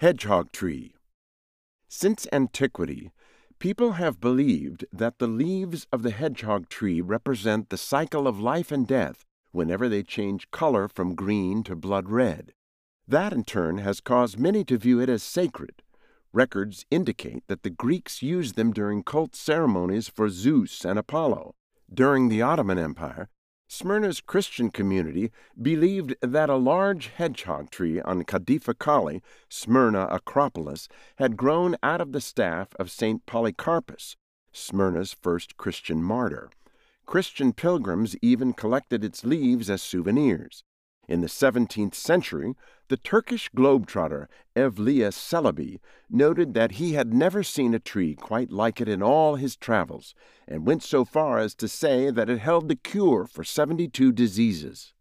Hedgehog Tree Since antiquity, people have believed that the leaves of the hedgehog tree represent the cycle of life and death whenever they change color from green to blood red. That, in turn, has caused many to view it as sacred. Records indicate that the Greeks used them during cult ceremonies for Zeus and Apollo. During the Ottoman Empire, Smyrna's Christian community believed that a large hedgehog tree on Kadifekale, Smyrna Acropolis, had grown out of the staff of St. Polycarpus, Smyrna's first Christian martyr. Christian pilgrims even collected its leaves as souvenirs. In the 17th century, the Turkish globetrotter Evliya Çelebi noted that he had never seen a tree quite like it in all his travels, and went so far as to say that it held the cure for 72 diseases.